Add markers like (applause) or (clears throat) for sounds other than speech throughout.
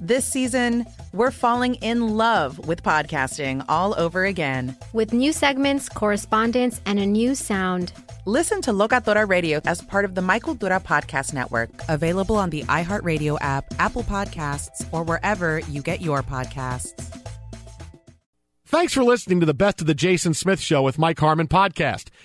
This season, we're falling in love with podcasting all over again. With new segments, correspondence, and a new sound. Listen to Locatora Radio as part of the My Cultura Podcast Network, available on the iHeartRadio app, Apple Podcasts, or wherever you get your podcasts. Thanks for listening to the Best of the Jason Smith Show with Mike Harmon podcast.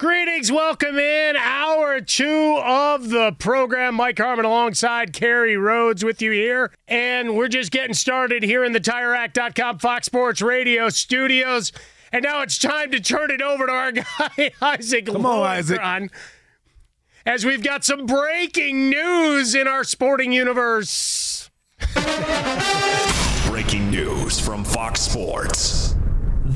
Greetings, welcome in hour two of the program. Mike Harmon alongside Kerry Rhodes with you here. And we're just getting started here in the TireRack.com Fox Sports Radio studios. And now it's time to turn it over to our (laughs) guy, Isaac Come on, Isaac. As we've got some breaking news in our sporting universe. breaking news from Fox Sports.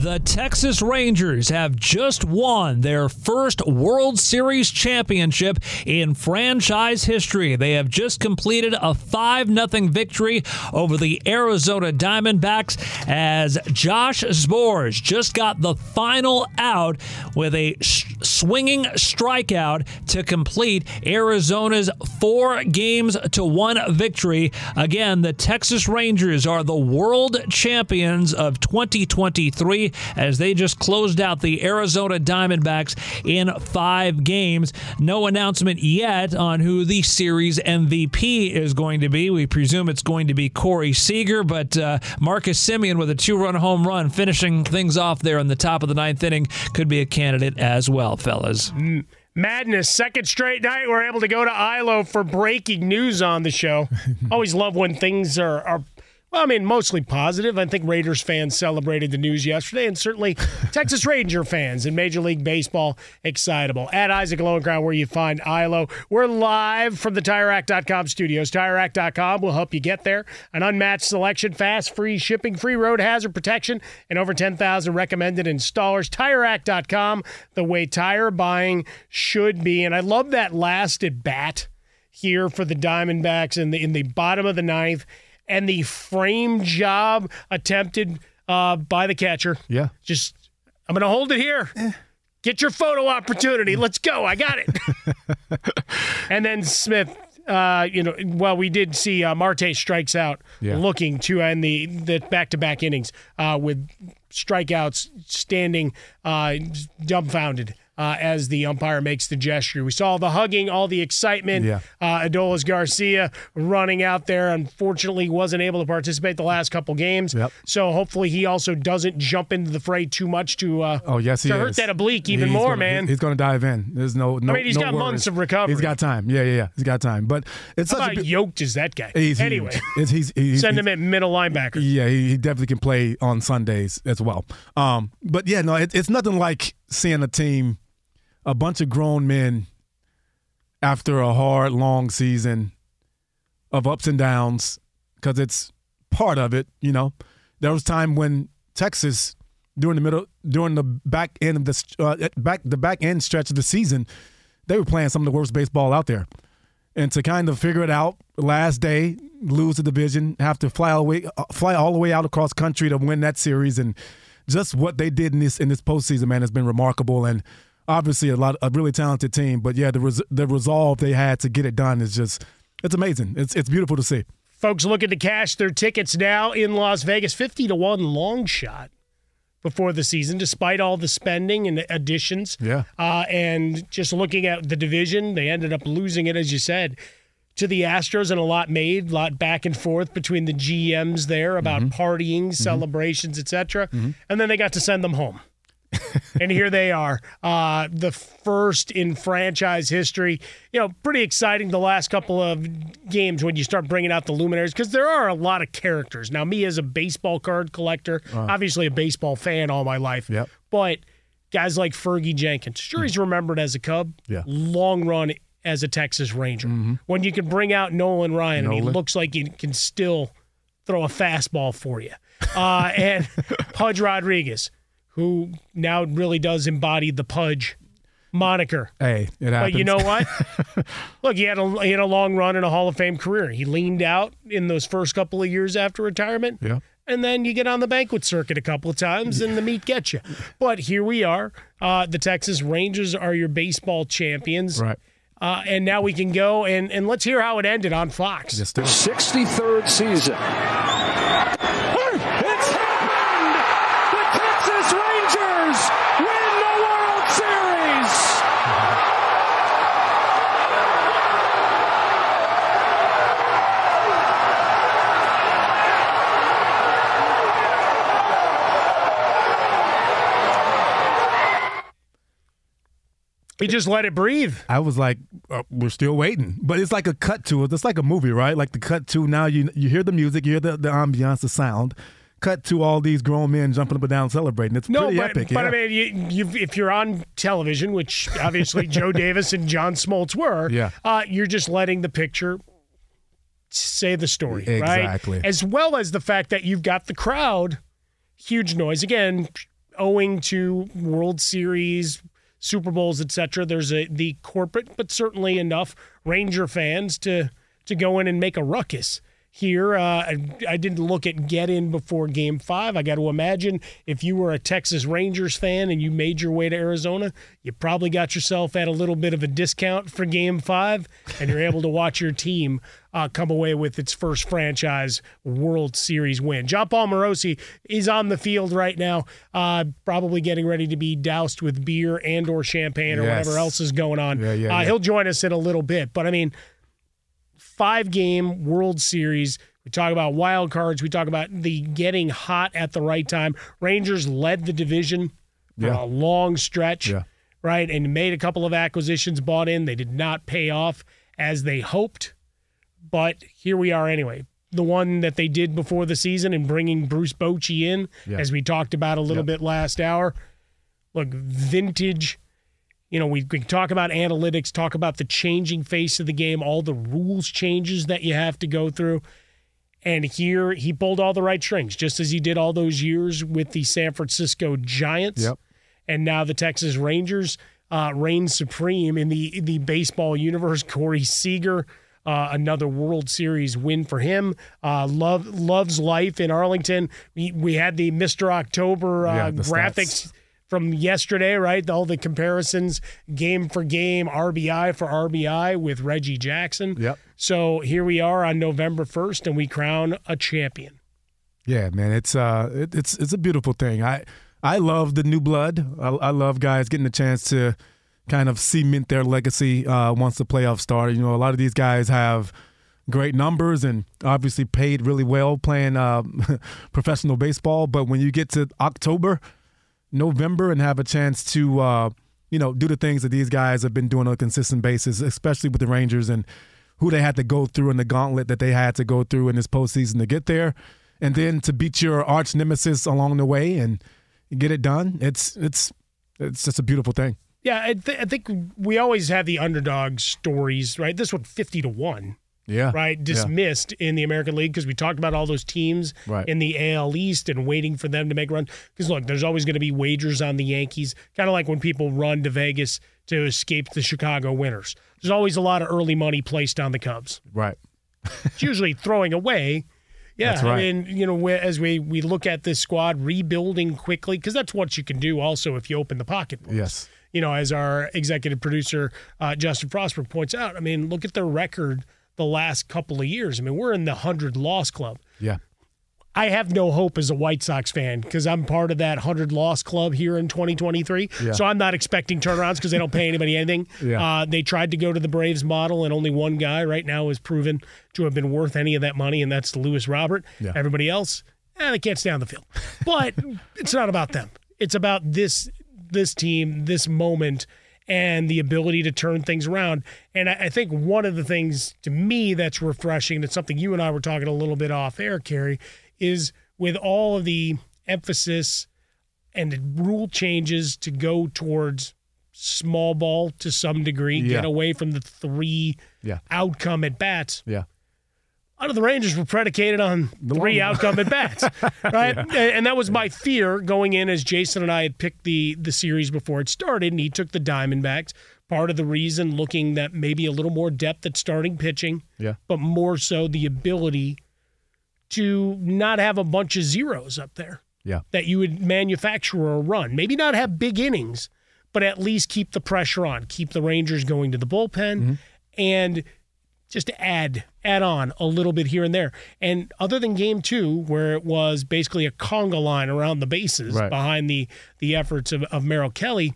The Texas Rangers have just won their first World Series championship in franchise history. They have just completed a 5 0 victory over the Arizona Diamondbacks as Josh Sborz just got the final out with a swinging strikeout to complete Arizona's four games to one victory. Again, the Texas Rangers are the world champions of 2023 as they just closed out the Arizona Diamondbacks in five games. No announcement yet on who the series MVP is going to be. We presume it's going to be Corey Seager, but uh, Marcus Semien with a two run home run finishing things off there in the top of the ninth inning could be a candidate as well, fellas. Mm madness. Second straight night, we're able to go to ILO for breaking news on the show. (laughs) Always love when things are, are well, I mean, mostly positive. I think Raiders fans celebrated the news yesterday, and certainly (laughs) Texas Ranger fans and Major League Baseball excitable. At Isaac Lowenkron, where you find ILO. We're live from the TireRack.com studios. TireRack.com will help you get there. An unmatched selection, fast, free shipping, free road hazard protection, and over 10,000 recommended installers. TireRack.com, the way tire buying should be. And I love that last at bat here for the Diamondbacks in the in the bottom of the ninth and the frame job attempted uh, by the catcher. Yeah. Just, I'm going to hold it here. Eh. Get your photo opportunity. Let's go. I got it. (laughs) and then Smith, uh, you know, well, we did see uh, Marte strikes out, yeah. looking to end the the back to back innings uh, with strikeouts, standing uh, dumbfounded uh, as the umpire makes the gesture. We saw the hugging, all the excitement. Yeah. Uh, Adolis Garcia running out there. Unfortunately, wasn't able to participate the last couple games. Yep. So hopefully he also doesn't jump into the fray too much to uh, oh yes he to is. hurt that oblique even more, gonna, man. He's going to dive in. There's no no. I mean, he's no got worries. months of recovery. He's got time. Yeah, yeah, yeah. He's got time. But it's How such about a, yoked is that guy? He's anyway, he's, he's, he's, send him at middle linebacker. Yeah, he, he, definitely can play on Sundays as well. Um, but yeah, no, it, it's nothing like seeing a team a bunch of grown men after a hard, long season of ups and downs, because it's part of it. You know, there was time when Texas during the middle, during the back end of the uh, back the back end stretch of the season, they were playing some of the worst baseball out there, and to kind of figure it out last day, lose the division, have to fly all the way, uh, fly all the way out across country to win that series, and just what they did in this in this postseason, man, has been remarkable and obviously a lot a really talented team, but yeah, the res- the resolve they had to get it done is just it's amazing. It's it's beautiful to see. Folks looking to cash their tickets now in Las Vegas, fifty to one long shot before the season, despite all the spending and additions. Yeah. Uh, and just looking at the division, they ended up losing it, as you said, to the Astros, and a lot made, a lot back and forth between the GMs there about Mm-hmm. partying, celebrations, etc. And then they got to send them home. (laughs) and here they are, uh, the first in franchise history. You know, pretty exciting the last couple of games when you start bringing out the luminaries because there are a lot of characters. Now, me as a baseball card collector, obviously a baseball fan all my life, Yep. but guys like Fergie Jenkins, sure he's remembered as a Cub, Yeah. long run as a Texas Ranger. When you can bring out Nolan Ryan, and he looks like he can still throw a fastball for you, uh, and (laughs) Pudge Rodriguez, who now really does embody the Pudge moniker. Hey, it happens. But you know what? (laughs) Look, he had a he had a long run and a Hall of Fame career. He leaned out in those first couple of years after retirement. Yeah. And then you get on the banquet circuit a couple of times and the meat gets you. But here we are. Uh, the Texas Rangers are your baseball champions. Right. Uh, and now we can go and, and let's hear how it ended on Fox. Just do 63rd season. He just let it breathe. I was like, uh, we're still waiting, but it's like a cut to it. It's like a movie, right? Like the cut to now you you hear the music, you hear the the ambiance, the sound. Cut to all these grown men jumping up and down celebrating. It's No, pretty but, epic. but yeah. I mean, you, you, if you're on television, which obviously (laughs) Joe Davis and John Smoltz were, Yeah. uh, you're just letting the picture say the story, right? Exactly. As well as the fact that you've got the crowd, huge noise again, owing to World Series, Super Bowls, etc. There's a the corporate, but certainly enough Ranger fans to to go in and make a ruckus. Here, uh, I, I didn't look at get in before Game Five. I got to imagine if you were a Texas Rangers fan and you made your way to Arizona, you probably got yourself at a little bit of a discount for Game Five, and you're able to watch your team uh, come away with its first franchise World Series win. Jon Paul Morosi is on the field right now, uh, probably getting ready to be doused with beer and or champagne or Yes. whatever else is going on. Yeah, yeah, uh, yeah. He'll join us in a little bit, but I mean, five game World Series. We talk about wild cards. We talk about the getting hot at the right time. Rangers led the division for Yeah. a long stretch, Yeah. right? And made a couple of acquisitions, bought in. They did not pay off as they hoped, but here we are anyway. The one that they did before the season and bringing Bruce Bochy in, Yeah. as we talked about a little bit last hour. Look, vintage you know, we, we can talk about analytics, talk about the changing face of the game, all the rules changes that you have to go through. And here he pulled all the right strings, just as he did all those years with the San Francisco Giants. Yep. And now the Texas Rangers uh, reign supreme in the in the baseball universe. Corey Seager, uh, another World Series win for him. Uh, love loves life in Arlington. We, we had the Mister October uh, Yeah, the graphics stats. From yesterday, right? All the comparisons, game for game, RBI for RBI with Reggie Jackson. Yep. So here we are on November 1st, and we crown a champion. Yeah, man, it's uh, it, it's it's a beautiful thing. I I love the new blood. I, I love guys getting a chance to kind of cement their legacy uh, once the playoffs start. You know, a lot of these guys have great numbers and obviously paid really well playing uh, (laughs) professional baseball. But when you get to October, November, and have a chance to uh, you know do the things that these guys have been doing on a consistent basis, especially with the Rangers and who they had to go through and the gauntlet that they had to go through in this postseason to get there, and then to beat your arch nemesis along the way and get it done. It's it's it's just a beautiful thing. Yeah, I, th- I think we always have the underdog stories, right? This one 50 to 1, Yeah. right? Yeah. Dismissed in the American League because we talked about all those teams Right. in the AL East and waiting for them to make run. Because look, there's always going to be wagers on the Yankees, kind of like when people run to Vegas to escape the Chicago winners. There's always a lot of early money placed on the Cubs. Right. It's usually throwing away. Yeah, right. I mean, you know, as we we look at this squad rebuilding quickly, because that's what you can do. Also, if you open the pocketbooks, Yes. You know, as our executive producer uh, Justin Frostberg points out, I mean, look at their record the last couple of years. I mean, we're in the 100 loss club. Yeah. I have no hope as a White Sox fan because I'm part of that 100 loss club here in 2023. Yeah. So I'm not expecting turnarounds because they don't pay anybody anything. (laughs) Yeah. Uh, they tried to go to the Braves model, and only one guy right now is proven to have been worth any of that money, and that's Lewis Robert. Yeah. Everybody else, eh, they can't stay on the field. But (laughs) it's not about them. It's about this this team, this moment, and the ability to turn things around. And I, I think one of the things to me that's refreshing, and it's something you and I were talking a little bit off air, Kerry, is with all of the emphasis and the rule changes to go towards small ball to some degree, Yeah. get away from the three Yeah. outcome at bats. Yeah. Lot of the Rangers were predicated on three outcome at bats, (laughs) right? And, and that was my fear going in as Jason and I had picked the the series before it started, and he took the Diamondbacks. Part of the reason, looking that maybe a little more depth at starting pitching, Yeah. but more so the ability to not have a bunch of zeros up there Yeah. that you would manufacture a run. Maybe not have big innings, but at least keep the pressure on, keep the Rangers going to the bullpen, mm-hmm. and just add add on a little bit here and there. And other than game two, where it was basically a conga line around the bases Right. behind the the efforts of, of Merrill Kelly,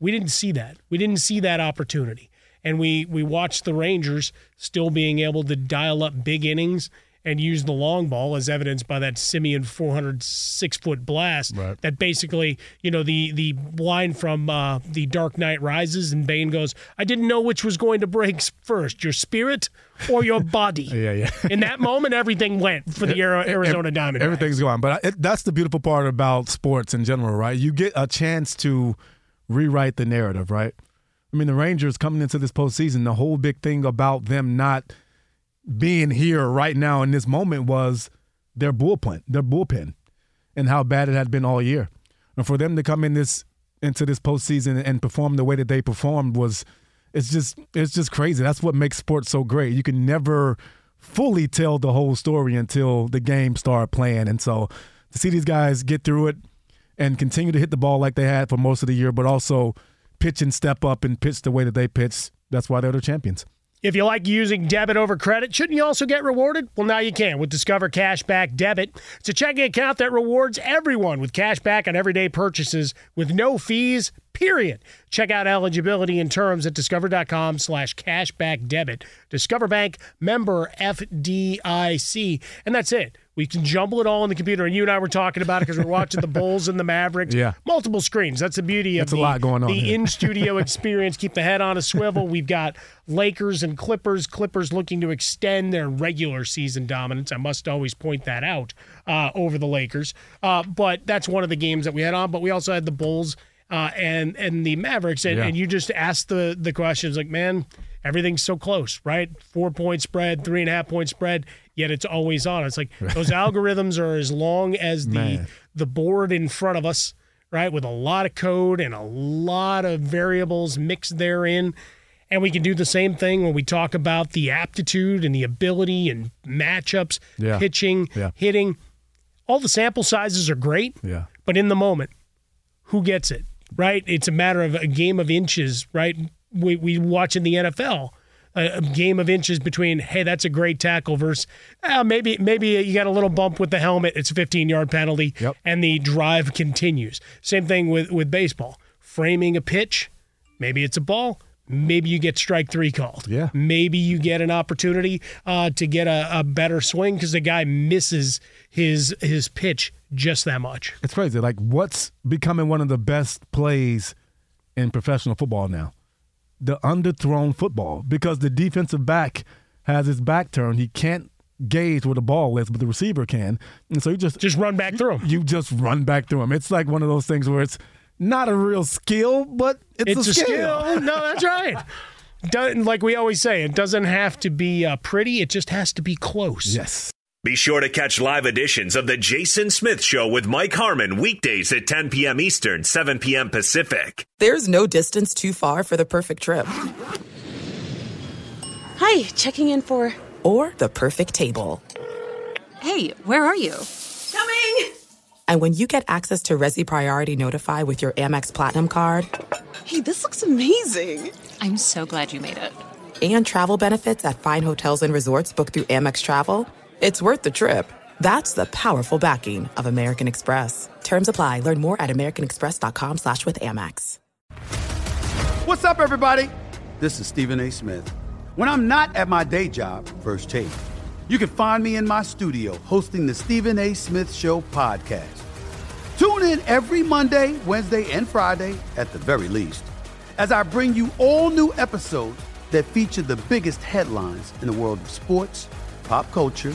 we didn't see that. We didn't see that opportunity. And we we watched the Rangers still being able to dial up big innings and use the long ball as evidenced by that Semien 406 foot blast Right. that basically, you know, the the line from uh, the Dark Knight Rises and Bane goes, I didn't know which was going to break first, your spirit or your (laughs) body. Yeah, yeah. In that moment, everything went for the Ari- Arizona Diamondbacks. Everything's going, but it, that's the beautiful part about sports in general, right? You get a chance to rewrite the narrative, right? I mean, the Rangers coming into this postseason, the whole big thing about them not being here right now in this moment was their bullpen, their bullpen, and how bad it had been all year. And for them to come in this into this postseason and perform the way that they performed was it's just it's just crazy. That's what makes sports so great. You can never fully tell the whole story until the game start playing. And so to see these guys get through it and continue to hit the ball like they had for most of the year, but also pitch and step up and pitch the way that they pitch, that's why they're the champions. If you like using debit over credit, shouldn't you also get rewarded? Well, now you can with Discover Cashback Debit. It's a checking account that rewards everyone with cash back on everyday purchases with no fees, period. Check out eligibility and terms at discover.com slash cashback debit. Discover Bank member FDIC. And that's it. We can jumble it all on the computer. And you and I were talking about it because we're watching the Bulls and the Mavericks. (laughs) Yeah. Multiple screens. That's the beauty of That's a the, lot going on the in studio (laughs) experience. Keep the head on a swivel. We've got Lakers and Clippers. Clippers looking to extend their regular season dominance. I must always point that out uh, over the Lakers. Uh, but that's one of the games that we had on. But we also had the Bulls uh, and and the Mavericks. And, Yeah. and you just asked the the questions like, man, everything's so close, right? Four point spread, three and a half point spread. Yet it's always on. It's like those algorithms are as long as the Man. the board in front of us, right? With a lot of code and a lot of variables mixed therein. And we can do the same thing when we talk about the aptitude and the ability and matchups, Yeah. pitching, Yeah. hitting. All the sample sizes are great, Yeah. but in the moment, who gets it, right? It's a matter of a game of inches, right? We, we watch in the NFL. A, game of inches between, hey, that's a great tackle versus uh, maybe maybe you got a little bump with the helmet. It's a 15 yard penalty, Yep. and the drive continues. Same thing with with baseball. Framing a pitch, maybe it's a ball. Maybe you get strike three called. Yeah. Maybe you get an opportunity uh, to get a, a better swing because the guy misses his his pitch just that much. It's crazy. Like, what's becoming one of the best plays in professional football now? The underthrown football because the defensive back has his back turned. He can't gauge where the ball is, but the receiver can. And so you just Just run back through him. you just run back through him. It's like one of those things where it's not a real skill, but it's, It's a skill. (laughs) No, that's (laughs) right. Do- like we always say, it doesn't have to be uh, pretty. It just has to be close. Yes. Be sure to catch live editions of The Jason Smith Show with Mike Harmon weekdays at 10 p.m. Eastern, 7 p.m. Pacific. There's no distance too far for the perfect trip Hi, checking in for. or the perfect table. Hey, where are you? Coming! And when you get access to Resy Priority Notify with your Amex Platinum card, Hey, this looks amazing! I'm so glad you made it. and travel benefits at fine hotels and resorts booked through Amex Travel, it's worth the trip. That's the powerful backing of American Express. Terms apply. Learn more at americanexpress.com slash with Amex. What's up, everybody? This is Stephen A. Smith. When I'm not at my day job, First Take, you can find me in my studio hosting the Stephen A. Smith Show podcast. Tune in every Monday, Wednesday, and Friday, at the very least, as I bring you all new episodes that feature the biggest headlines in the world of sports, pop culture,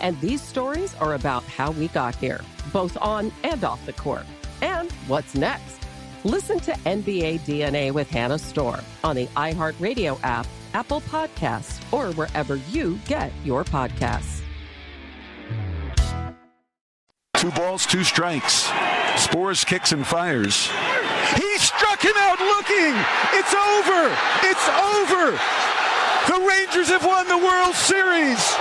And these stories are about how we got here, both on and off the court. And what's next? Listen to NBA DNA with Hannah Storm on the iHeartRadio app, Apple Podcasts, or wherever you get your podcasts. Two balls, two strikes. Sborz kicks and fires. He struck him out looking. It's over. It's over. The Rangers have won the World Series.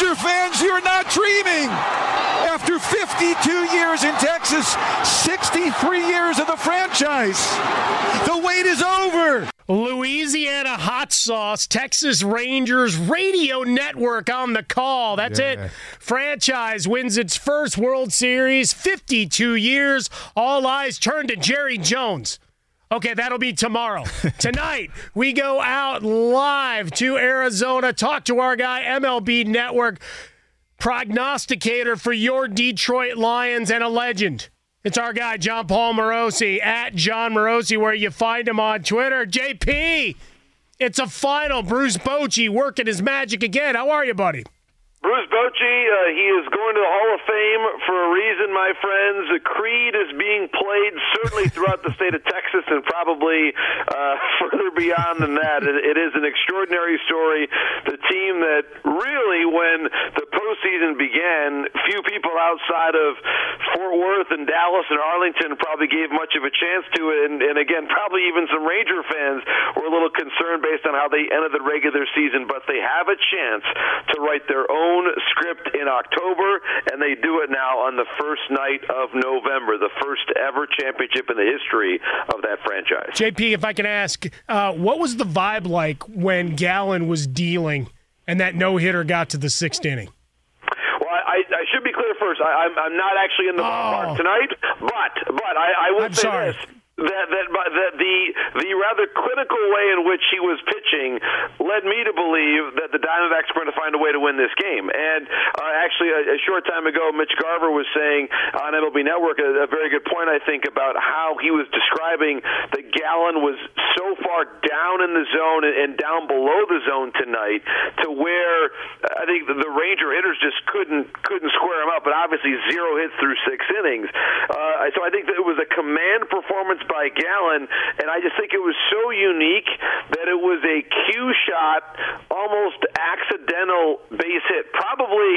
Ranger fans, you're not dreaming. After 52 years in Texas, 63 years of the franchise, the wait is over. Louisiana hot sauce, Texas Rangers radio network on the call. That's Yeah. it. Franchise wins its first World Series, 52 years. All eyes turn to Jerry Jones. Okay, that'll be tomorrow. (laughs) Tonight, we go out live to Arizona, talk to our guy, MLB Network, prognosticator for your Detroit Lions and a legend. It's our guy, Jon Paul Morosi, at Jon Morosi, where you find him on Twitter. JP, it's a final. Bruce Bochy working his magic again. How are you, buddy? Bruce Bochy, uh, he is going to the Hall of Fame for a reason, my friends. The Creed is being played certainly (laughs) throughout the state of Texas and probably uh, (laughs) further beyond than that. It, it is an extraordinary story. The team that really, when the postseason began, few people outside of Fort Worth and Dallas and Arlington probably gave much of a chance to it. And, and again, probably even some Ranger fans were a little concerned based on how they ended the regular season. But they have a chance to write their own script in October, and they do it now on the first night of November, the first ever championship in the history of that franchise. JP, if I can ask, uh, what was the vibe like when Gallen was dealing and that no hitter got to the sixth inning? Well, I, I should be clear first. I, I'm, I'm not actually in the ballpark tonight, but but I, I will I'm say sorry. this. That, that that the the rather clinical way in which he was pitching led me to believe that the Diamondbacks were going to find a way to win this game. And uh, actually, a, a short time ago, Mitch Garver was saying on MLB Network a, a very good point, I think, about how he was describing that Gallen was so far down in the zone and, and down below the zone tonight to where I think the, the Ranger hitters just couldn't couldn't square him up. But obviously, zero hits through six innings. Uh, so I think that it was a command performance by Gallen, and I just think it was so unique that it was a cue shot, almost accidental base hit. Probably,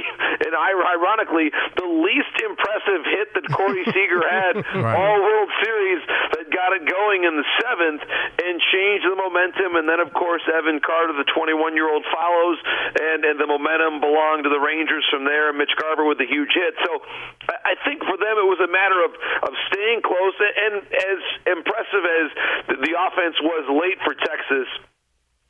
and ironically, the least impressive hit that Corey (laughs) Seager had Right. all World Series that got it going in the seventh and changed the momentum. And then, of course, Evan Carter, the 21 year old, follows, and, and the momentum belonged to the Rangers from there. And Mitch Garver with a huge hit. So I think for them it was a matter of, of staying close. And as impressive as the offense was late for Texas,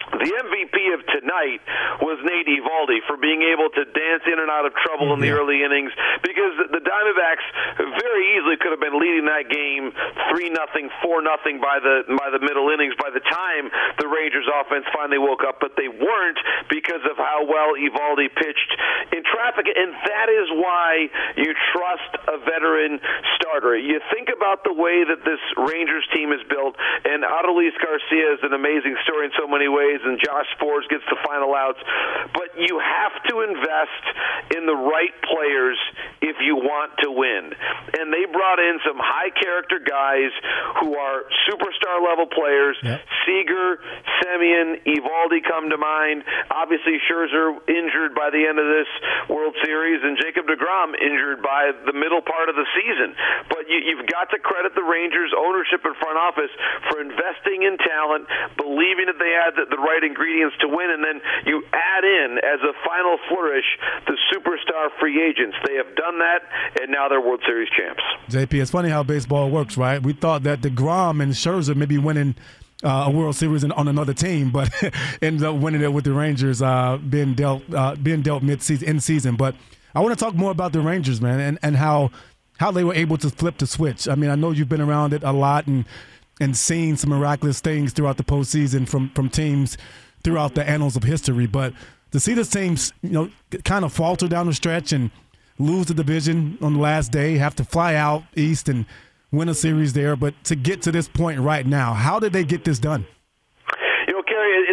the MVP of tonight was Nate Eovaldi for being able to dance in and out of trouble in the early innings because the Diamondbacks very easily could have been leading that game three nothing, four nothing by the by the middle innings by the time the Rangers offense finally woke up, but they weren't because of how well Eovaldi pitched in traffic, and that is why you trust a veteran starter. You think about the way that this Rangers team is built, and Adolis Garcia is an amazing story in so many ways and Josh Sborz gets the final outs. But you have to invest in the right players if you want to win. And they brought in some high character guys who are superstar level players. Yep. Seager, Semien, Eovaldi come to mind. Obviously, Scherzer injured by the end of this World Series, and Jacob DeGrom injured by the middle part of the season. But you, you've got to credit the Rangers ownership and front office for investing in talent, believing that they had the, the right ingredients to win, and then you add in as a final flourish the superstar free agents. They have done that, and now they're World Series champs. JP, it's funny how baseball works, right? We thought that DeGrom and Scherzer may be winning. Uh, a World Series on another team, but (laughs) ended up winning it with the Rangers uh, being dealt uh, being dealt mid season in season. But I want to talk more about the Rangers, man, and, and how how they were able to flip the switch. I mean, I know you've been around it a lot, and and seen some miraculous things throughout the postseason from from teams throughout the annals of history. But to see the teams, you know, kind of falter down the stretch and lose the division on the last day, have to fly out east and win a series there, but to get to this point right now, how did they get this done?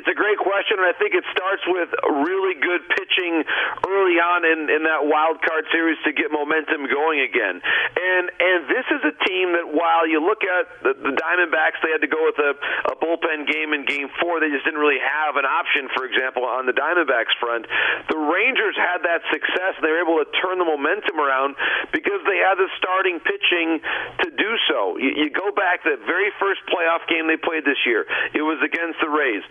It's a great question, and I think it starts with really good pitching early on in, in that wild card series to get momentum going again. And and this is a team that while you look at the, the Diamondbacks, they had to go with a, a bullpen game in Game Four. They just didn't really have an option, for example, on the Diamondbacks front. The Rangers had that success. They were able to turn the momentum around because they had the starting pitching to do so. You, you go back to the very first playoff game they played this year. It was against the Rays.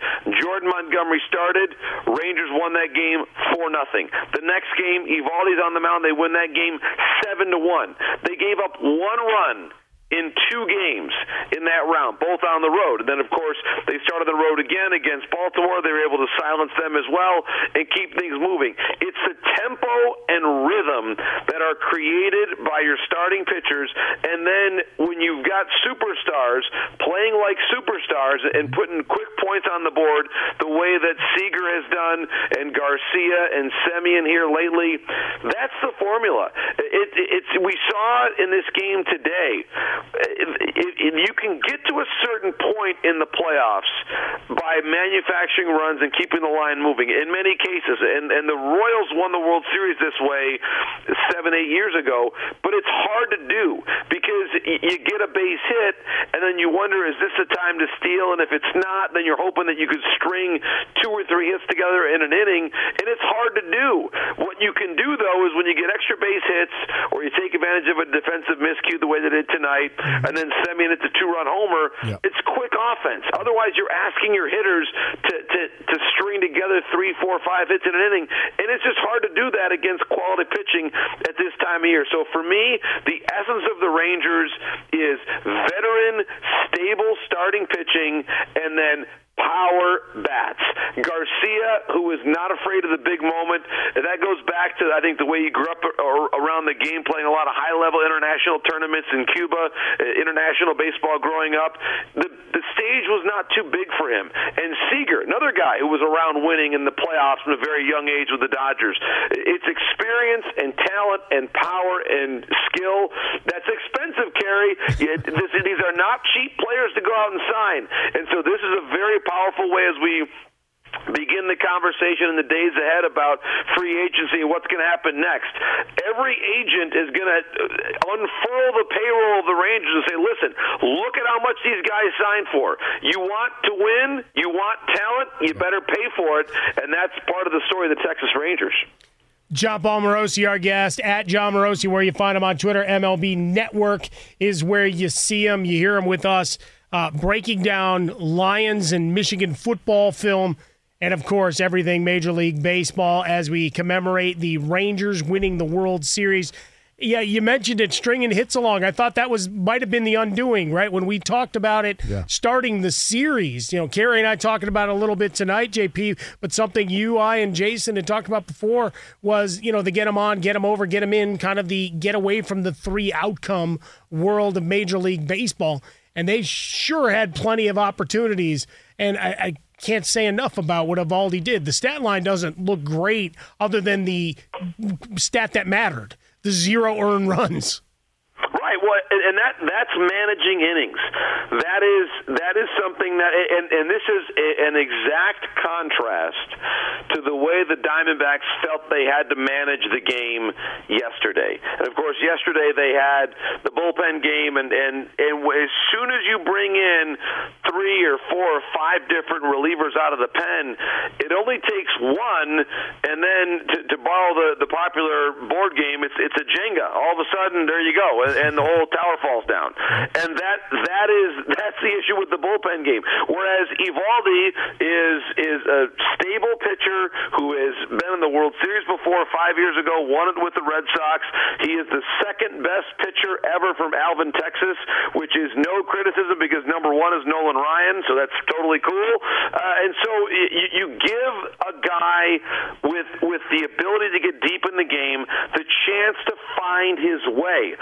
Jordan Montgomery started. Rangers won that game four nothing. The next game, Eovaldi's on the mound. They win that game seven to one. They gave up one run in two games in that round, both on the road. And then, of course, they started the road again against Baltimore. They were able to silence them as well and keep things moving. It's the tempo and rhythm that are created by your starting pitchers. And then when you've got superstars playing like superstars and putting quick points on the board the way that Seager has done and Garcia and Semien here lately, that's the formula. It, it's we saw it in this game today you can get to a certain point in the playoffs by manufacturing runs and keeping the line moving, in many cases, and, and the Royals won the World Series this way seven, eight years ago, but it's hard to do because you get a base hit and then you wonder, is this the time to steal? And if it's not, then you're hoping that you could string two or three hits together in an inning, and it's hard to do. What you can do, though, is when you get extra base hits or you take advantage of a defensive miscue the way they did tonight, Mm-hmm. and then Semien it's a two-run homer. Yep. It's quick offense. Otherwise, you're asking your hitters to, to to string together three, four, five hits in an inning, and it's just hard to do that against quality pitching at this time of year. So for me, the essence of the Rangers is veteran, stable starting pitching, and then power bats. Garcia, who is not afraid of the big moment, that goes back to I think the way he grew up around the game, playing a lot of high-level international tournaments in Cuba, uh, international baseball growing up. The the stage was not too big for him. And Seager, another guy who was around winning in the playoffs from a very young age with the Dodgers. It's experience and talent and power and skill. That's expensive, Kerry. these are not cheap players to go out and sign. And so this is a very powerful way as we begin the conversation in the days ahead about free agency and what's going to happen next. Every agent is going to unfurl the payroll of the Rangers and say, listen, look at how much these guys signed for. You want to win, you want talent, you better pay for it, and that's part of the story of the Texas Rangers. Jon Paul Morosi, our guest at Jon Morosi, where you find him on Twitter. MLB Network is where you see him. You hear him with us uh, breaking down Lions and Michigan football film. And of course, everything Major League Baseball as we commemorate the Rangers winning the World Series. Yeah, you mentioned it stringing hits along. I thought that was might have been the undoing, right? When we talked about it Yeah. starting the series. You know, Kerry and I talking about it a little bit tonight, JP, but something you, I, and Jason had talked about before was, you know, the get him on, get him over, get him in, kind of the get away from the three outcome world of Major League Baseball. And they sure had plenty of opportunities. And I, I can't say enough about what Eovaldi did. The stat line doesn't look great other than the stat that mattered the zero earned (laughs) runs. Right. Well, and and that that's managing innings. That is that is something that, and and this is an exact contrast to the way the Diamondbacks felt they had to manage the game yesterday. And of course, yesterday they had the bullpen game, and and and as soon as you bring in three or four or five different relievers out of the pen, it only takes one, and then to, to borrow the the popular board game, it's it's a Jenga. All of a sudden, there you go, and, and the whole tower falls down. And that that is (laughs) that's the issue with the bullpen game. Whereas Eovaldi is is a stable pitcher who has been in the World Series before five years ago, won it with the Red Sox. He is the second best pitcher ever from Alvin, Texas, which is no criticism because number one is Nolan Ryan, so that's totally cool. Uh, and so you, you give a guy with with the ability to get deep in the game the chance to find his way.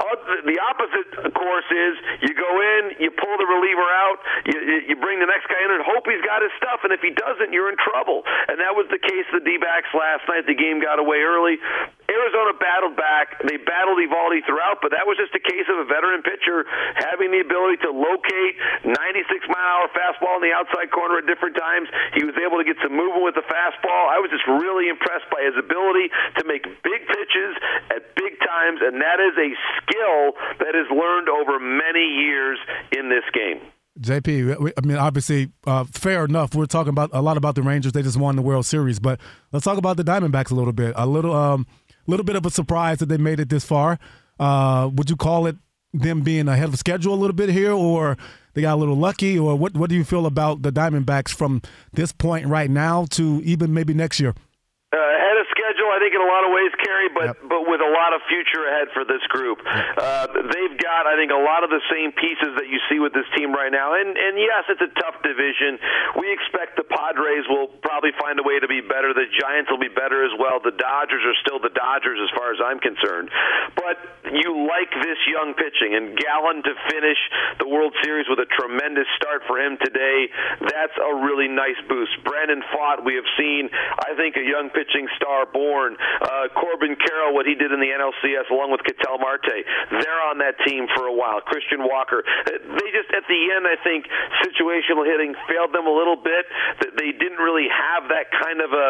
Uh, The opposite, of course, is you go in, you pull the reliever out, you, you- bring the next guy in and hope he's got his stuff, and if he doesn't, you're in trouble. And that was the case of the D-backs last night. The game got away early. Arizona battled back. They battled Eovaldi throughout, but that was just a case of a veteran pitcher having the ability to locate 96 mile hour fastball in the outside corner at different times. He was able to get some movement with the fastball. I was just really impressed by his ability to make big pitches at big times, and that is a skill that is learned over many years in this game. JP, I mean, obviously, uh, fair enough. We're talking about a lot about the Rangers. They just won the World Series, but let's talk about the Diamondbacks a little bit. A little, um, little bit of a surprise that they made it this far. Uh, would you call it them being ahead of schedule a little bit here, or they got a little lucky, or what? What do you feel about the Diamondbacks from this point right now to even maybe next year? Uh, ahead of schedule, I think in a lot of ways, Kerry, but but with a lot of future ahead for this group. Uh, they've got, I think, a lot of the same pieces that you see with this team right now. And and yes, it's a tough division. We expect the Padres will probably find a way to be better. The Giants will be better as well. The Dodgers are still the Dodgers as far as I'm concerned. But you like this young pitching, and Gallen to finish the World Series with a tremendous start for him today. That's a really nice boost. Brandon Pfaadt, we have seen, I think, a young pitching star born. Uh, Corbin Carroll, what he did in the NLCS along with Ketel Marte, they're on that team for a while. Christian Walker, Uh, they just at the end, I think, situational hitting failed them a little bit. They didn't really have that kind of a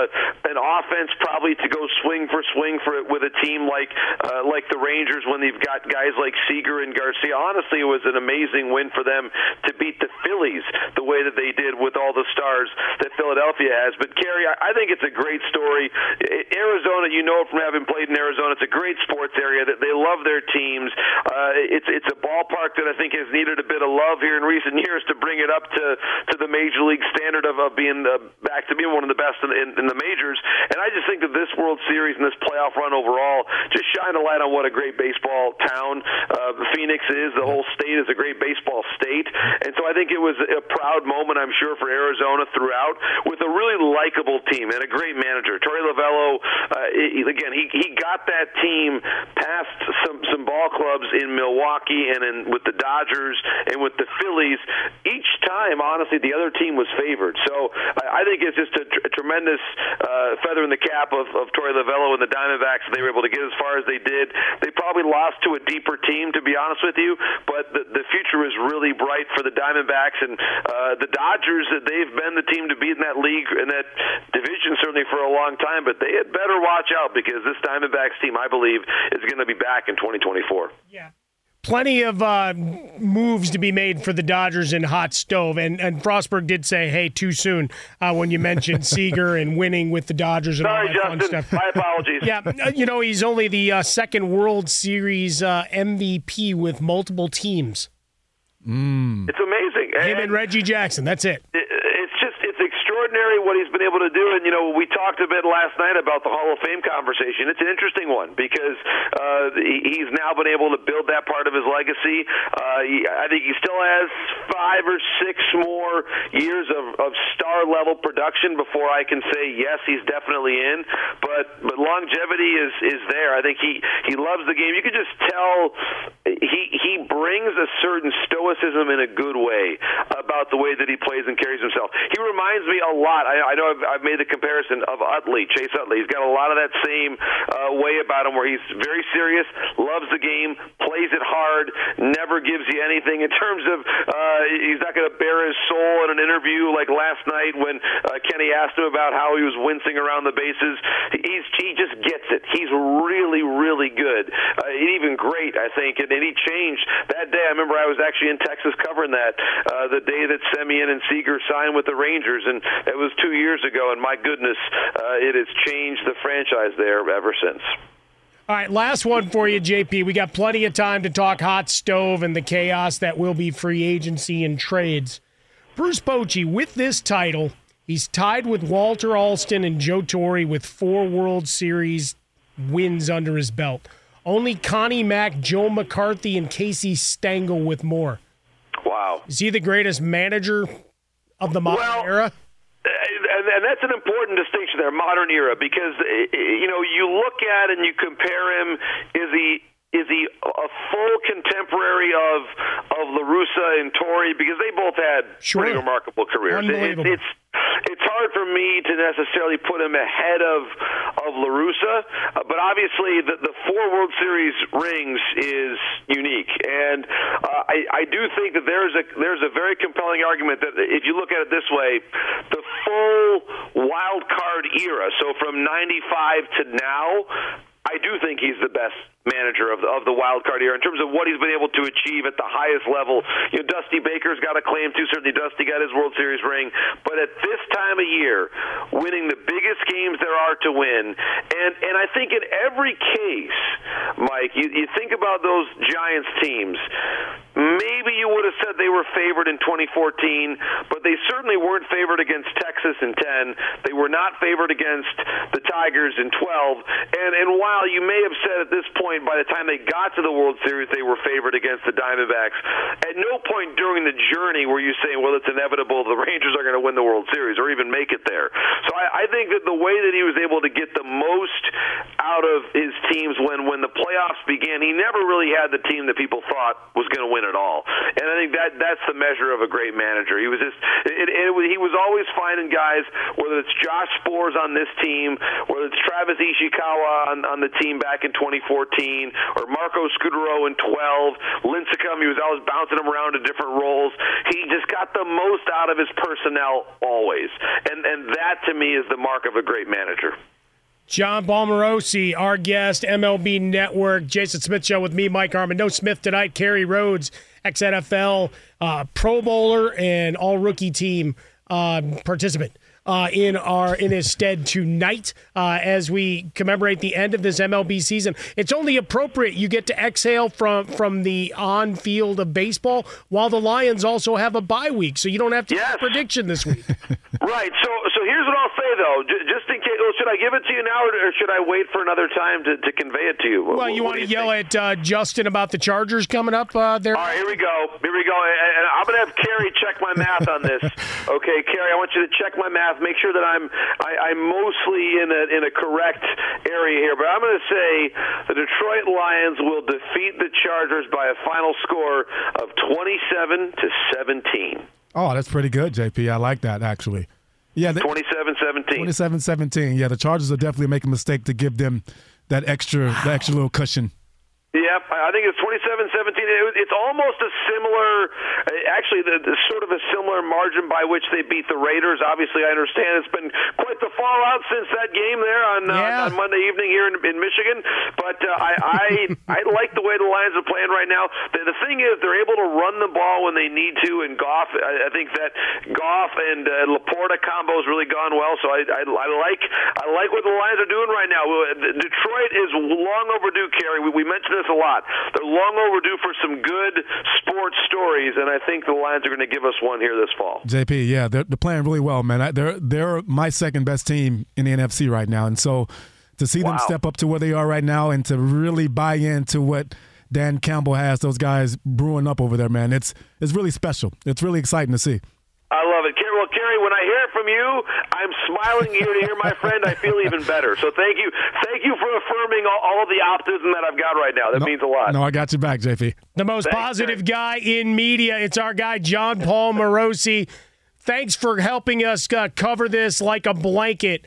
an offense probably to go swing for swing for with a team like uh, like the Rangers when they've got guys like Seager and Garcia. Honestly, it was an amazing win for them to beat the Phillies the way that they did with all the stars that Philadelphia has. But Kerry, I think it's a great story. I- Arizona, you know it from having played in Arizona, it's a great sports area. That they love their teams. Uh, it's it's a ballpark that I think has needed a bit of love here in recent years to bring it up to to the major league standard of, of being the, back to being one of the best in, in, in the majors. And I just think that this World Series and this playoff run overall just shine a light on what a great baseball town uh, Phoenix is. The whole state is a great baseball state, and so I think it was a proud moment, I'm sure, for Arizona throughout with a really likable team and a great manager. Torey Lovullo, uh, again, he he got that team past some some ball clubs in Milwaukee and in with the Dodgers and with the Phillies. Each time, honestly, the other team was favored. So I, I think it's just a, tr- a tremendous uh, feather in the cap of, of Torey Lovullo and the Diamondbacks. They were able to get as far as they did. They probably lost to a deeper team, to be honest with you, but the, the future is really bright for the Diamondbacks and uh, the Dodgers. That they've been the team to beat in that league in that division certainly for a long time, but they had better watch out because this Diamondbacks team, I believe, is going to be back in 2024. Yeah plenty of uh, moves to be made for the Dodgers in hot stove, and and Frostberg did say, "Hey, too soon." Uh, when you mentioned (laughs) Seager and winning with the Dodgers and Sorry, all that fun stuff. My apologies. (laughs) Yeah, uh, you know he's only the uh, second World Series uh, MVP with multiple teams. Mm. It's amazing. Him and Reggie Jackson. That's it. it it's just it's extraordinary what he's been able to do. And you know, we talked a bit last night about the Hall of Fame conversation. It's an interesting one because uh, he's now been able to build that part of his legacy. Uh, he, I think he still has five or six more years of, of star level production before I can say yes, he's definitely in. But but longevity is is there. I think he he loves the game. You can just tell he he brings a certain stoicism in a good way about the way that he plays and carries himself. He reminds me a lot. I, I know I've, I've made the comparison of Utley, Chase Utley. He's got a lot of that same uh, way about him, where he's very serious, loves the game, plays it hard, never gives you anything in terms of uh, he's not going to bare his soul in an interview like last night when uh, Kenny asked him about how he was wincing around the bases. He's he just gets it. He's really really good, uh, even great, I think. And, and he changed that day. I remember I was actually in Texas covering that uh, the day that Semien and Seager signed with the Rangers, and it was two years ago, and my goodness, uh, it has changed the franchise there ever since. All right, last one for you, JP. We got plenty of time to talk hot stove and the chaos that will be free agency and trades. Bruce Bochy, with this title, he's tied with Walter Alston and Joe Torre with four World Series wins under his belt. Only Connie Mack, Joe McCarthy, and Casey Stengel with more. Wow. Is he the greatest manager of the modern well, era? And, and that's an important distinction there, modern era, because eh, eh, you know you look at and you compare him. Is he is he a full contemporary of of LaRussa and Torre because they both had sure. pretty remarkable careers. It, it's it's hard for me to necessarily put him ahead of of LaRussa, uh, but obviously the, the four World Series rings is unique, and uh, I, I do think that there's a there's a very compelling argument that if you look at it this way, the full wild card era, so from '95 to now, I do think he's the best manager of the, of the wild card era in terms of what he's been able to achieve at the highest level. You know, Dusty Baker's got a claim too. Certainly, Dusty got his World Series ring, but at this time of year, winning the biggest games there are to win, and and I think in every case, Mike, you, you think about those Giants teams. Maybe you would have said they were favored in 2014, but they certainly weren't favored against Texas in 10. They were not favored against the Tigers in 12. And and while you may have said at this point, by the time they got to the World Series, they were favored against the Diamondbacks, at no point during the journey were you saying, well, it's inevitable the (laughs) Rangers are going to win the World Series or even make it there. So I, I think that the way that he was able to get the most out of his teams when when the playoffs began, he never really had the team that people thought was going to win at all. And I think that that's the measure of a great manager. He was just it, it, it, he was always finding guys, whether it's Josh Sborz on this team, whether it's Travis Ishikawa on, on the team back in 2014, or Marco Scutaro in 12, Lincecum. He was always bouncing him around to different roles. He just got the most out of his personnel always, and and that to me is the mark of a great manager. Jon Paul Morosi, our guest, MLB Network, Jason Smith Show with me, Mike Harmon. No Smith tonight. Kerry Rhodes, ex NFL uh, Pro Bowler and All Rookie Team uh, participant. Uh, in our in his stead tonight uh, as we commemorate the end of this MLB season. It's only appropriate you get to exhale from from the on field of baseball while the Lions also have a bye week, so you don't have to yes. make a prediction this week. (laughs) right. So so here's what I'll say though, just in case. Well, should I give it to you now, or should I wait for another time to, to convey it to you? Well, what, you what want to you yell think? at uh, Justin about the Chargers coming up uh, there? All right, here we go. Here we go. And and I'm going to have Kerry check my math on this. (laughs) Okay, Kerry, I want you to check my math. Make sure that I'm I, I'm mostly in a in a correct area here. But I'm going to say the Detroit Lions will defeat the Chargers by a final score of 27 to 17. Oh, that's pretty good, JP. I like that actually. Yeah, 27-17. 27-17. Yeah, the Chargers are definitely making a mistake to give them that extra that extra little cushion. Yep, I think it's 27-17. It's almost a similar, uh, actually, the, the sort of a similar margin by which they beat the Raiders. Obviously, I understand it's been quite the fallout since that game there on, Yeah. uh, on Monday evening here in, in Michigan. But uh, I, I, (laughs) I like the way the Lions are playing right now. The, the thing is, they're able to run the ball when they need to. And Goff, I, I think that Goff and uh, LaPorta combo has really gone well. So I, I, I like, I like what the Lions are doing right now. Detroit is long overdue. Kerry, we, we mentioned this a lot. They're long overdue for some good sports stories, and I think the Lions are going to give us one here this fall. JP, yeah, they're, they're playing really well, man. I, they're they're my second best team in the NFC right now, and so to see Wow. them step up to where they are right now and to really buy into what Dan Campbell has those guys brewing up over there, man, it's it's really special. It's really exciting to see. I love it. Well, Kerry, when I hear you, I'm smiling ear to ear, my friend. I feel even better. So thank you. Thank you for affirming all, all of the optimism that I've got right now. That means a lot. No, I got your back, JP. The most Thanks, positive guy in media. It's our guy, Jon Paul Morosi. Thanks for helping us uh, cover this like a blanket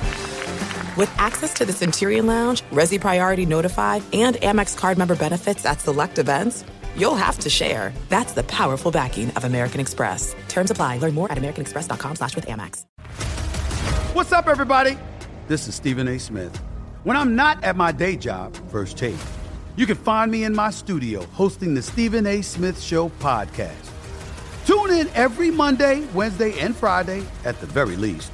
With access to the Centurion Lounge, Resy Priority Notified, and Amex card member benefits at select events, you'll have to share. That's the powerful backing of American Express. Terms apply. Learn more at americanexpress.com slash with Amex. What's up, everybody? This is Stephen A. Smith. When I'm not at my day job, First Take, you can find me in my studio hosting the Stephen A. Smith Show podcast. Tune in every Monday, Wednesday, and Friday, at the very least,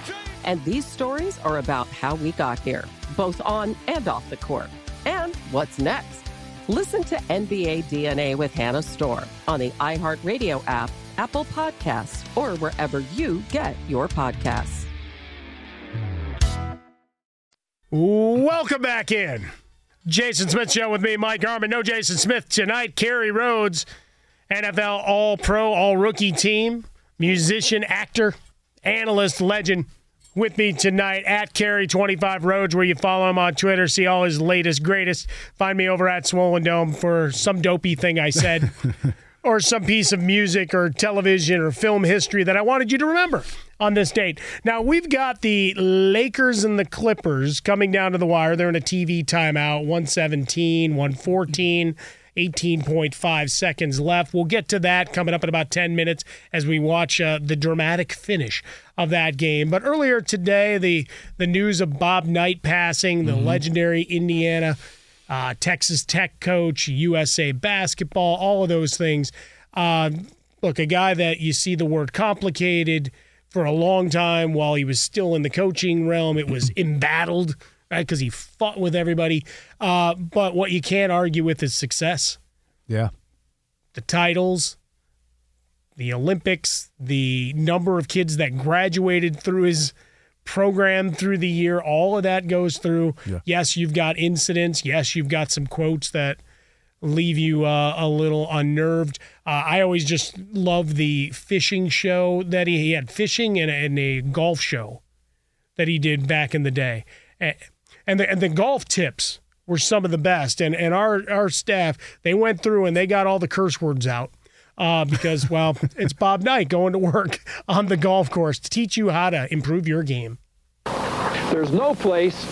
And these stories are about how we got here, both on and off the court. And what's next? Listen to NBA DNA with Hannah Storm on the iHeartRadio app, Apple Podcasts, or wherever you get your podcasts. Welcome back in. Jason Smith Show with me, Mike Harmon. No Jason Smith tonight. Kerry Rhodes, NFL All Pro, All Rookie team, musician, actor, analyst, legend. With me tonight at Kerry25 Rhodes, where you follow him on Twitter, see all his latest, greatest. Find me over at Swollen Dome for some dopey thing I said, (laughs) or some piece of music or television or film history that I wanted you to remember on this date. Now, we've got the Lakers and the Clippers coming down to the wire. They're in a TV timeout, 117, 114. 18.5 seconds left. We'll get to that coming up in about 10 minutes as we watch uh, the dramatic finish of that game. But earlier today, the the news of Bob Knight passing, the legendary Indiana uh, Texas Tech coach, USA basketball, all of those things. Uh, look, a guy that you see the word complicated for a long time while he was still in the coaching realm. It was (clears throat) embattled, right? Because he fought with everybody. Uh, but what you can't argue with is success Yeah. the titles, the Olympics, the number of kids that graduated through his program through the year, all of that goes through. Yeah. Yes, you've got incidents. Yes, you've got some quotes that leave you uh, a little unnerved. Uh, I always just love the fishing show that he, he had fishing and, a- and a golf show that he did back in the day. Eh, and the and the golf tips were some of the best. And and our our staff they went through and they got all the curse words out. Uh, because (laughs) well, it's Bob Knight going to work (laughs) on the golf course to teach you how to improve your game. There's no place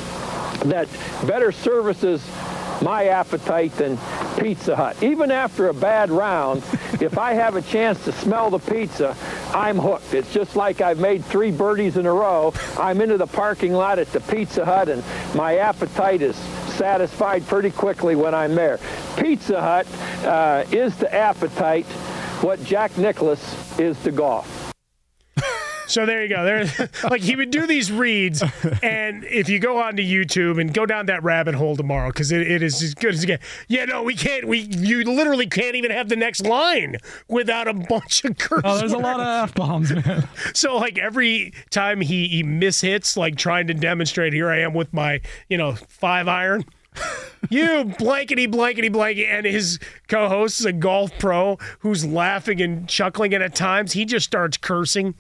that better services my appetite than Pizza Hut. Even after a bad round, if I have a chance to smell the pizza, I'm hooked. It's just like I've made three birdies in a row. I'm into the parking lot at the Pizza Hut, and my appetite is satisfied pretty quickly when I'm there. Pizza Hut uh, is to appetite what Jack Nicklaus is to golf. So there you go. There, (laughs) like he would do these reads, and if you go onto YouTube and go down that rabbit hole tomorrow, because it, it is as good as it gets. Yeah, no, we can't. We you literally can't even have the next line without a bunch of curse. Oh, there's a lot of f bombs, man. (laughs) So like every time he he mishits, like trying to demonstrate, here I am with my you know five iron. (laughs) you blankety blankety blanket and his co-host is a golf pro who's laughing and chuckling and at times he just starts cursing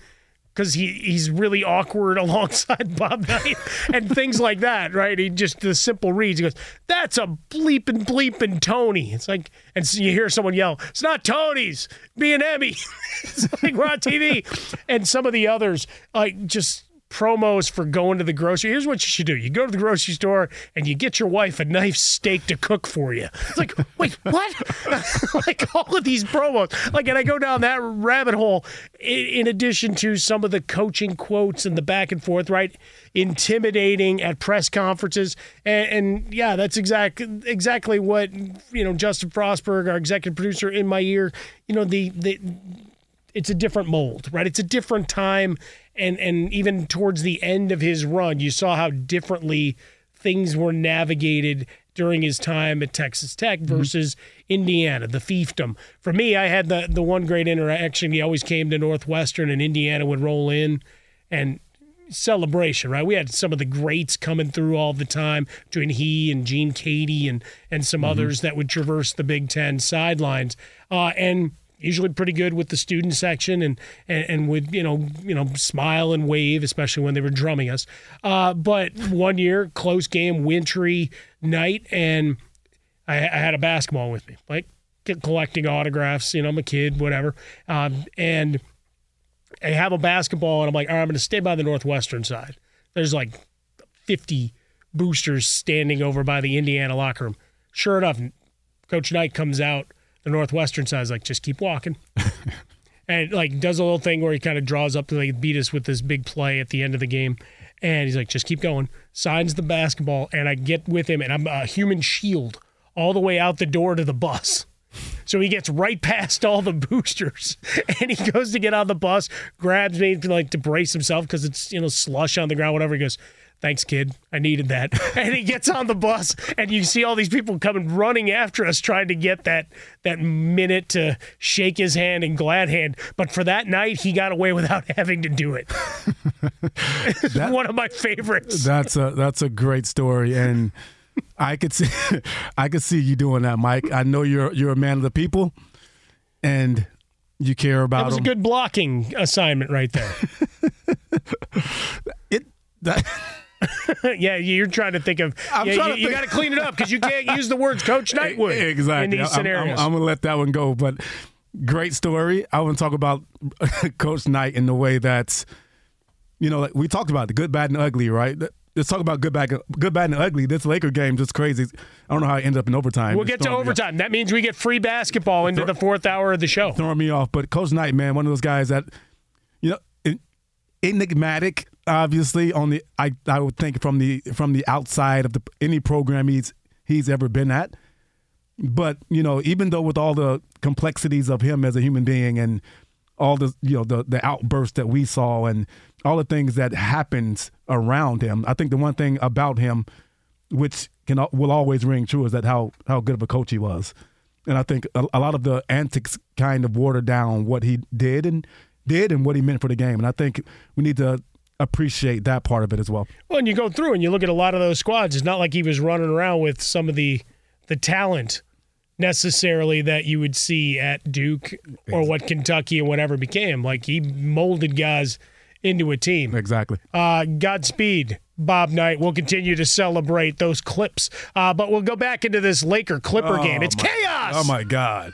because he, he's really awkward (laughs) alongside Bob Knight and things like that, right? He just the simple reads. He goes, "That's a bleeping bleeping Tony." It's like, and so you hear someone yell, "It's not Tony's, B and Emmy." (laughs) it's like we're on TV, and some of the others like just promos for going to the grocery. Here's what you should do: you go to the grocery store and you get your wife a nice steak to cook for you. It's like, (laughs) wait, what? (laughs) like all of these promos. Like, and I go down that rabbit hole. In, in addition to some of the coaching quotes and the back and forth, right? Intimidating at press conferences, and, and yeah, that's exact exactly what you know. Justin Frostberg, our executive producer, in my ear. You know the the it's a different mold, right? It's a different time, and and even towards the end of his run, you saw how differently things were navigated during his time at Texas Tech versus mm-hmm. Indiana, the fiefdom. For me, I had the the one great interaction. He always came to Northwestern, and Indiana would roll in, and celebration, right? We had some of the greats coming through all the time between he and Gene Keady and and some mm-hmm. others that would traverse the Big Ten sidelines, uh, and usually pretty good with the student section and, and, and would you know you know smile and wave especially when they were drumming us. Uh, but one year close game wintry night and I, I, had a basketball with me like collecting autographs you know I'm a kid whatever. Um, and I have a basketball and I'm like all right I'm going to stay by the northwestern side. There's like 50 boosters standing over by the Indiana locker room. Sure enough Coach Knight comes out the Northwestern side is like, just keep walking. (laughs) and like does a little thing where he kind of draws up to like beat us with this big play at the end of the game. And he's like, just keep going. Signs the basketball, and I get with him, and I'm a human shield all the way out the door to the bus. So he gets right past all the boosters, (laughs) and he goes to get on the bus, grabs me like to brace himself because it's you know slush on the ground, whatever. He goes, thanks, kid. I needed that. (laughs) and he gets on the bus, and you see all these people coming running after us, trying to get that that minute to shake his hand and glad hand. But for that night, he got away without (laughs) having to do it. (laughs) that, one of my favorites. That's a that's a great story, and I could see I could see you doing that, Mike. I know you're you're a man of the people, and you care about. That was them. a good blocking assignment right there. it that. (laughs) yeah, you're trying to think of. I'm yeah, you, you got to clean it up because you can't use the words Coach Knightwood exactly. in these scenarios. I'm, I'm, I'm going to let that one go, but great story. I want to talk about (laughs) Coach Knight in the way that, you know, like we talked about the good, bad, and ugly, right? Let's talk about good, bad, good, bad, and ugly. This Laker game just crazy. I don't know how it ended up in overtime. We'll get to overtime. That means we get free basketball into the fourth hour of the show. Throwing me off, but Coach Knight, man, one of those guys that, you know, enigmatic obviously on the I, I would think from the from the outside of the any program he's he's ever been at. But, you know, even though with all the complexities of him as a human being and all the you know the the outbursts that we saw and all the things that happens around him, I think the one thing about him which can will always ring true is that how how good of a coach he was. And I think a, a lot of the antics kind of watered down what he did and did and what he meant for the game. And I think we need to appreciate that part of it as well. Well, and you go through and you look at a lot of those squads. It's not like he was running around with some of the the talent necessarily that you would see at Duke or what Kentucky and whatever became. Like he molded guys into a team. Exactly. Uh, Godspeed, Bob Knight. We'll continue to celebrate those clips. Uh, but we'll go back into this Laker Clipper Oh, game. It's my- chaos. Oh my God.